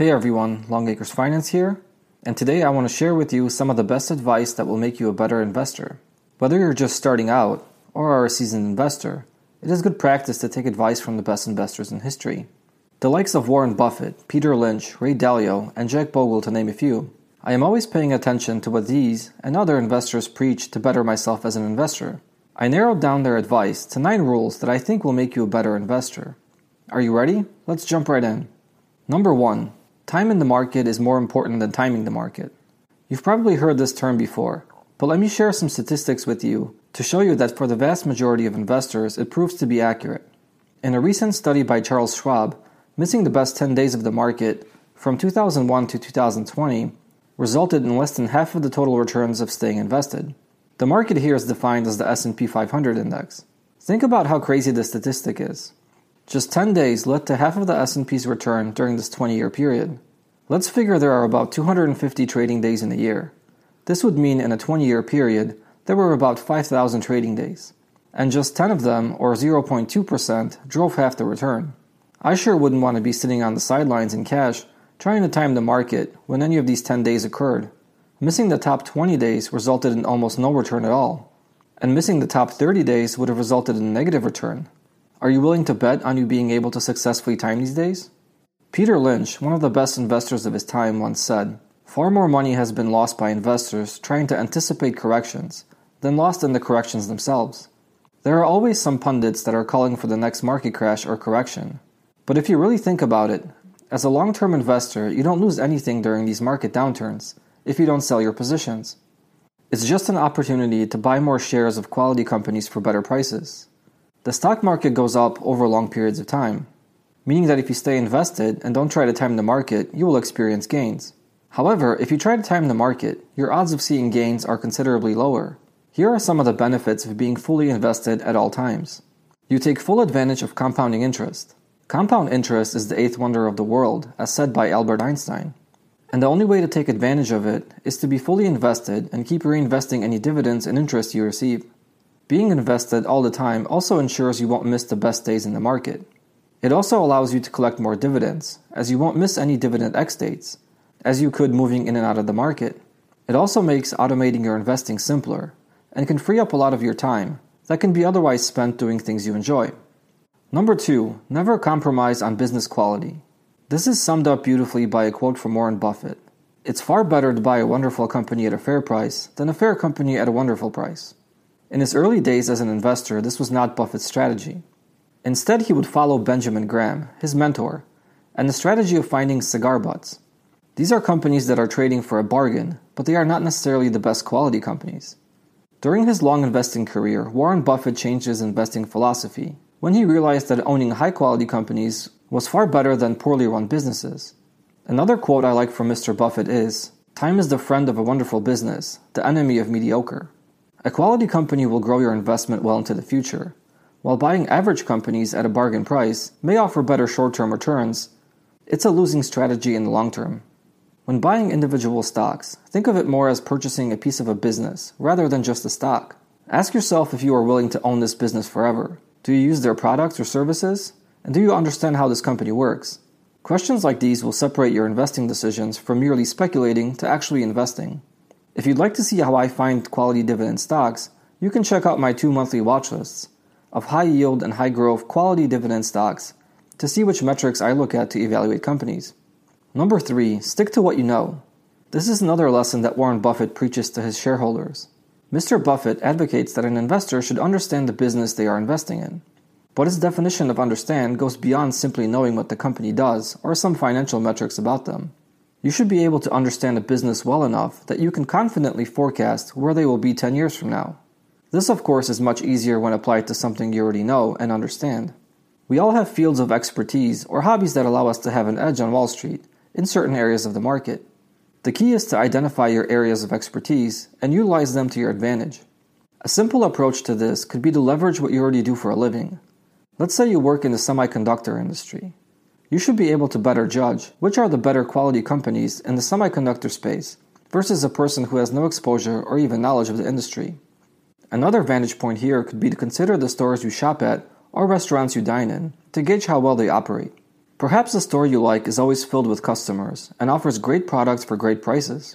Hey everyone, Longacres Finance here, and today I want to share with you some of the best advice that will make you a better investor. Whether you're just starting out or are a seasoned investor, it is good practice to take advice from the best investors in history. The likes of Warren Buffett, Peter Lynch, Ray Dalio, and Jack Bogle, to name a few. I am always paying attention to what these and other investors preach to better myself as an investor. I narrowed down their advice to nine rules that I think will make you a better investor. Are you ready? Let's jump right in. Number one, Time in the market is more important than timing the market. You've probably heard this term before, but let me share some statistics with you to show you that for the vast majority of investors, it proves to be accurate. In a recent study by Charles Schwab, missing the best 10 days of the market from 2001 to 2020 resulted in less than half of the total returns of staying invested. The market here is defined as the S&P 500 index. Think about how crazy this statistic is. Just 10 days led to half of the S&P's return during this 20-year period. Let's figure there are about 250 trading days in a year. This would mean in a 20-year period, there were about 5,000 trading days. And just 10 of them, or 0.2%, drove half the return. I sure wouldn't want to be sitting on the sidelines in cash trying to time the market when any of these 10 days occurred. Missing the top 20 days resulted in almost no return at all. And missing the top 30 days would have resulted in a negative return. Are you willing to bet on you being able to successfully time these days? Peter Lynch, one of the best investors of his time, once said, Far more money has been lost by investors trying to anticipate corrections than lost in the corrections themselves. There are always some pundits that are calling for the next market crash or correction. But if you really think about it, as a long term investor, you don't lose anything during these market downturns if you don't sell your positions. It's just an opportunity to buy more shares of quality companies for better prices. The stock market goes up over long periods of time, meaning that if you stay invested and don't try to time the market, you will experience gains. However, if you try to time the market, your odds of seeing gains are considerably lower. Here are some of the benefits of being fully invested at all times. You take full advantage of compounding interest. Compound interest is the eighth wonder of the world, as said by Albert Einstein. And the only way to take advantage of it is to be fully invested and keep reinvesting any dividends and interest you receive. Being invested all the time also ensures you won't miss the best days in the market. It also allows you to collect more dividends, as you won't miss any dividend ex dates, as you could moving in and out of the market. It also makes automating your investing simpler and can free up a lot of your time that can be otherwise spent doing things you enjoy. Number two, never compromise on business quality. This is summed up beautifully by a quote from Warren Buffett. It's far better to buy a wonderful company at a fair price than a fair company at a wonderful price. In his early days as an investor, this was not Buffett's strategy. Instead, he would follow Benjamin Graham, his mentor, and the strategy of finding cigar butts. These are companies that are trading for a bargain, but they are not necessarily the best quality companies. During his long investing career, Warren Buffett changed his investing philosophy when he realized that owning high quality companies was far better than poorly run businesses. Another quote I like from Mr. Buffett is Time is the friend of a wonderful business, the enemy of mediocre. A quality company will grow your investment well into the future, while buying average companies at a bargain price may offer better short term returns. It's a losing strategy in the long term. When buying individual stocks, think of it more as purchasing a piece of a business rather than just a stock. Ask yourself if you are willing to own this business forever. Do you use their products or services? And do you understand how this company works? Questions like these will separate your investing decisions from merely speculating to actually investing. If you'd like to see how I find quality dividend stocks, you can check out my two monthly watch lists of high yield and high growth quality dividend stocks to see which metrics I look at to evaluate companies. Number three, stick to what you know. This is another lesson that Warren Buffett preaches to his shareholders. Mr. Buffett advocates that an investor should understand the business they are investing in. But his definition of understand goes beyond simply knowing what the company does or some financial metrics about them. You should be able to understand a business well enough that you can confidently forecast where they will be 10 years from now. This, of course, is much easier when applied to something you already know and understand. We all have fields of expertise or hobbies that allow us to have an edge on Wall Street in certain areas of the market. The key is to identify your areas of expertise and utilize them to your advantage. A simple approach to this could be to leverage what you already do for a living. Let's say you work in the semiconductor industry. You should be able to better judge which are the better quality companies in the semiconductor space versus a person who has no exposure or even knowledge of the industry. Another vantage point here could be to consider the stores you shop at or restaurants you dine in to gauge how well they operate. Perhaps the store you like is always filled with customers and offers great products for great prices.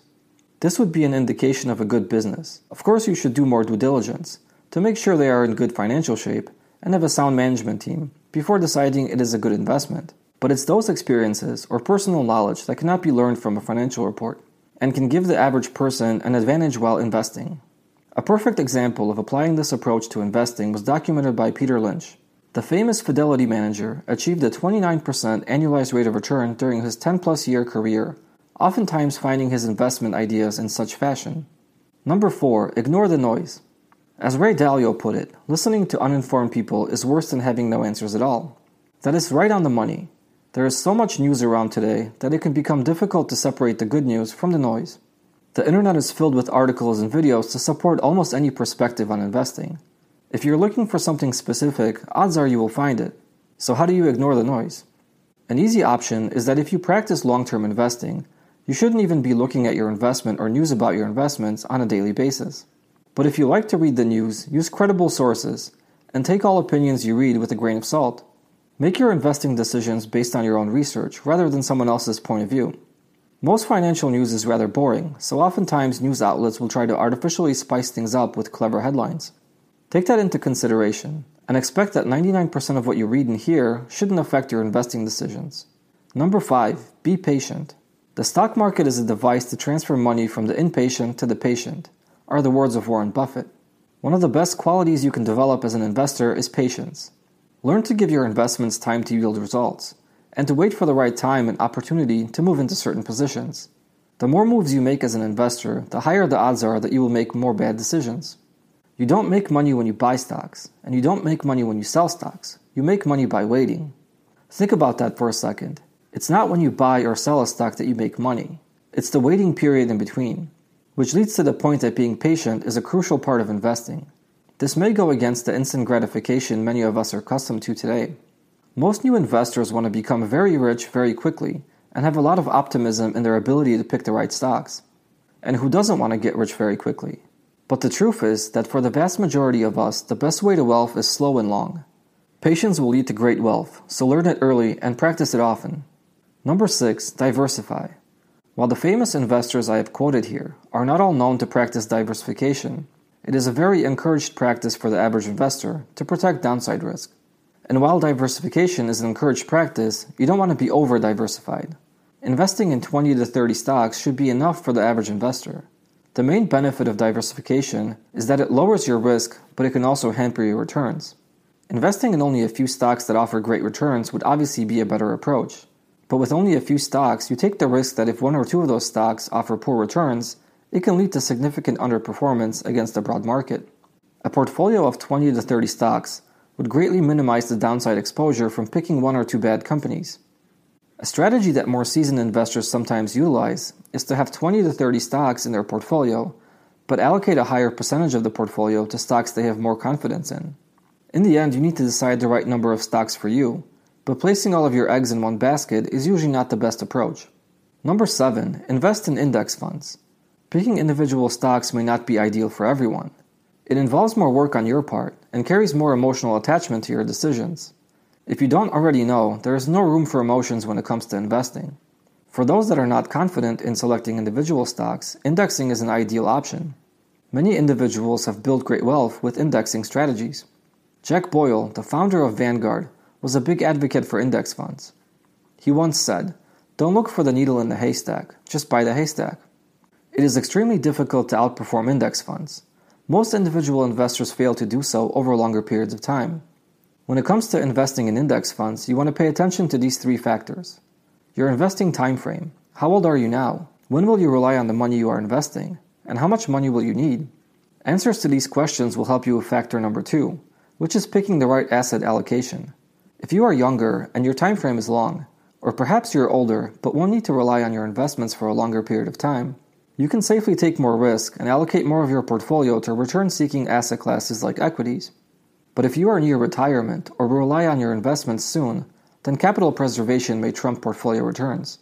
This would be an indication of a good business. Of course, you should do more due diligence to make sure they are in good financial shape and have a sound management team before deciding it is a good investment. But it's those experiences or personal knowledge that cannot be learned from a financial report and can give the average person an advantage while investing. A perfect example of applying this approach to investing was documented by Peter Lynch. The famous Fidelity manager achieved a 29% annualized rate of return during his 10 plus year career, oftentimes finding his investment ideas in such fashion. Number 4. Ignore the noise. As Ray Dalio put it, listening to uninformed people is worse than having no answers at all. That is right on the money. There is so much news around today that it can become difficult to separate the good news from the noise. The internet is filled with articles and videos to support almost any perspective on investing. If you're looking for something specific, odds are you will find it. So, how do you ignore the noise? An easy option is that if you practice long term investing, you shouldn't even be looking at your investment or news about your investments on a daily basis. But if you like to read the news, use credible sources and take all opinions you read with a grain of salt. Make your investing decisions based on your own research rather than someone else's point of view. Most financial news is rather boring, so oftentimes news outlets will try to artificially spice things up with clever headlines. Take that into consideration and expect that 99% of what you read and hear shouldn't affect your investing decisions. Number 5. Be patient. The stock market is a device to transfer money from the inpatient to the patient, are the words of Warren Buffett. One of the best qualities you can develop as an investor is patience. Learn to give your investments time to yield results, and to wait for the right time and opportunity to move into certain positions. The more moves you make as an investor, the higher the odds are that you will make more bad decisions. You don't make money when you buy stocks, and you don't make money when you sell stocks. You make money by waiting. Think about that for a second. It's not when you buy or sell a stock that you make money, it's the waiting period in between, which leads to the point that being patient is a crucial part of investing. This may go against the instant gratification many of us are accustomed to today. Most new investors want to become very rich very quickly and have a lot of optimism in their ability to pick the right stocks. And who doesn't want to get rich very quickly? But the truth is that for the vast majority of us, the best way to wealth is slow and long. Patience will lead to great wealth, so learn it early and practice it often. Number 6. Diversify. While the famous investors I have quoted here are not all known to practice diversification, it is a very encouraged practice for the average investor to protect downside risk. And while diversification is an encouraged practice, you don't want to be over diversified. Investing in 20 to 30 stocks should be enough for the average investor. The main benefit of diversification is that it lowers your risk, but it can also hamper your returns. Investing in only a few stocks that offer great returns would obviously be a better approach. But with only a few stocks, you take the risk that if one or two of those stocks offer poor returns, it can lead to significant underperformance against the broad market. A portfolio of 20 to 30 stocks would greatly minimize the downside exposure from picking one or two bad companies. A strategy that more seasoned investors sometimes utilize is to have 20 to 30 stocks in their portfolio, but allocate a higher percentage of the portfolio to stocks they have more confidence in. In the end, you need to decide the right number of stocks for you, but placing all of your eggs in one basket is usually not the best approach. Number 7. Invest in index funds. Picking individual stocks may not be ideal for everyone. It involves more work on your part and carries more emotional attachment to your decisions. If you don't already know, there is no room for emotions when it comes to investing. For those that are not confident in selecting individual stocks, indexing is an ideal option. Many individuals have built great wealth with indexing strategies. Jack Bogle, the founder of Vanguard, was a big advocate for index funds. He once said, Don't look for the needle in the haystack, just buy the haystack. It is extremely difficult to outperform index funds. Most individual investors fail to do so over longer periods of time. When it comes to investing in index funds, you want to pay attention to these three factors. Your investing time frame. How old are you now? When will you rely on the money you are investing? And how much money will you need? Answers to these questions will help you with factor number 2, which is picking the right asset allocation. If you are younger and your time frame is long, Or perhaps you're older but won't need to rely on your investments for a longer period of time. You can safely take more risk and allocate more of your portfolio to return seeking asset classes like equities. But if you are near retirement or rely on your investments soon, then capital preservation may trump portfolio returns.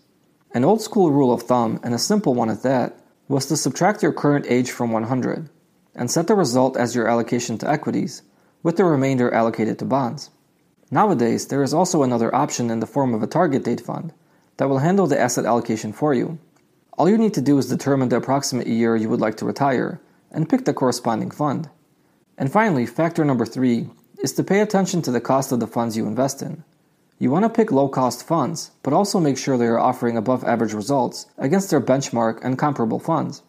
An old school rule of thumb, and a simple one at that, was to subtract your current age from 100 and set the result as your allocation to equities, with the remainder allocated to bonds. Nowadays, there is also another option in the form of a target date fund that will handle the asset allocation for you. All you need to do is determine the approximate year you would like to retire and pick the corresponding fund. And finally, factor number three is to pay attention to the cost of the funds you invest in. You want to pick low cost funds, but also make sure they are offering above average results against their benchmark and comparable funds.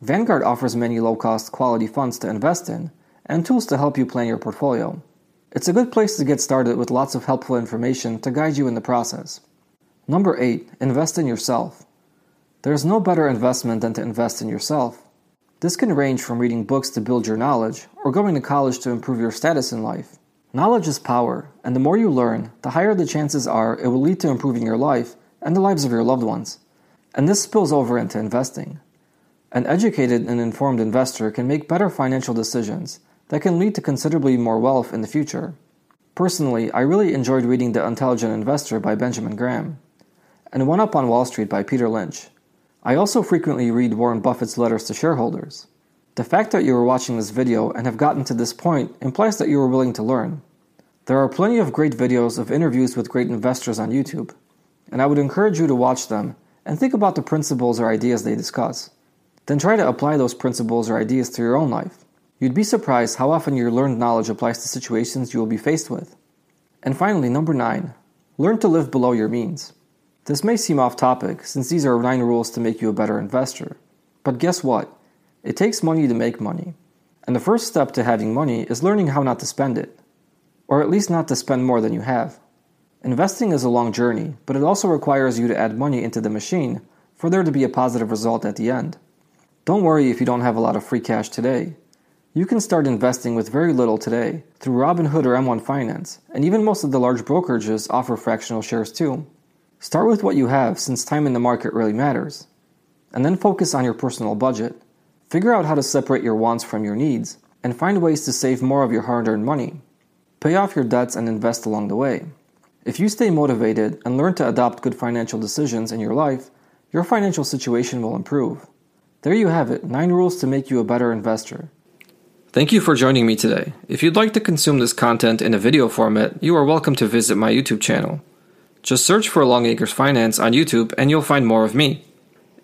Vanguard offers many low cost quality funds to invest in and tools to help you plan your portfolio. It's a good place to get started with lots of helpful information to guide you in the process. Number 8. Invest in yourself. There is no better investment than to invest in yourself. This can range from reading books to build your knowledge or going to college to improve your status in life. Knowledge is power, and the more you learn, the higher the chances are it will lead to improving your life and the lives of your loved ones. And this spills over into investing. An educated and informed investor can make better financial decisions that can lead to considerably more wealth in the future. Personally, I really enjoyed reading The Intelligent Investor by Benjamin Graham and One Up on Wall Street by Peter Lynch. I also frequently read Warren Buffett's letters to shareholders. The fact that you are watching this video and have gotten to this point implies that you are willing to learn. There are plenty of great videos of interviews with great investors on YouTube, and I would encourage you to watch them and think about the principles or ideas they discuss. Then try to apply those principles or ideas to your own life. You'd be surprised how often your learned knowledge applies to situations you will be faced with. And finally, number 9. Learn to live below your means. This may seem off topic, since these are nine rules to make you a better investor. But guess what? It takes money to make money. And the first step to having money is learning how not to spend it. Or at least not to spend more than you have. Investing is a long journey, but it also requires you to add money into the machine for there to be a positive result at the end. Don't worry if you don't have a lot of free cash today. You can start investing with very little today through Robinhood or M1 Finance, and even most of the large brokerages offer fractional shares too. Start with what you have since time in the market really matters. And then focus on your personal budget. Figure out how to separate your wants from your needs and find ways to save more of your hard earned money. Pay off your debts and invest along the way. If you stay motivated and learn to adopt good financial decisions in your life, your financial situation will improve. There you have it 9 rules to make you a better investor. Thank you for joining me today. If you'd like to consume this content in a video format, you are welcome to visit my YouTube channel. Just search for Longacres Finance on YouTube and you'll find more of me.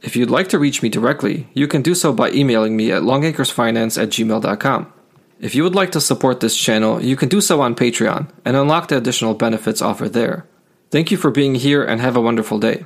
If you'd like to reach me directly, you can do so by emailing me at longacresfinance at gmail.com. If you would like to support this channel, you can do so on Patreon and unlock the additional benefits offered there. Thank you for being here and have a wonderful day.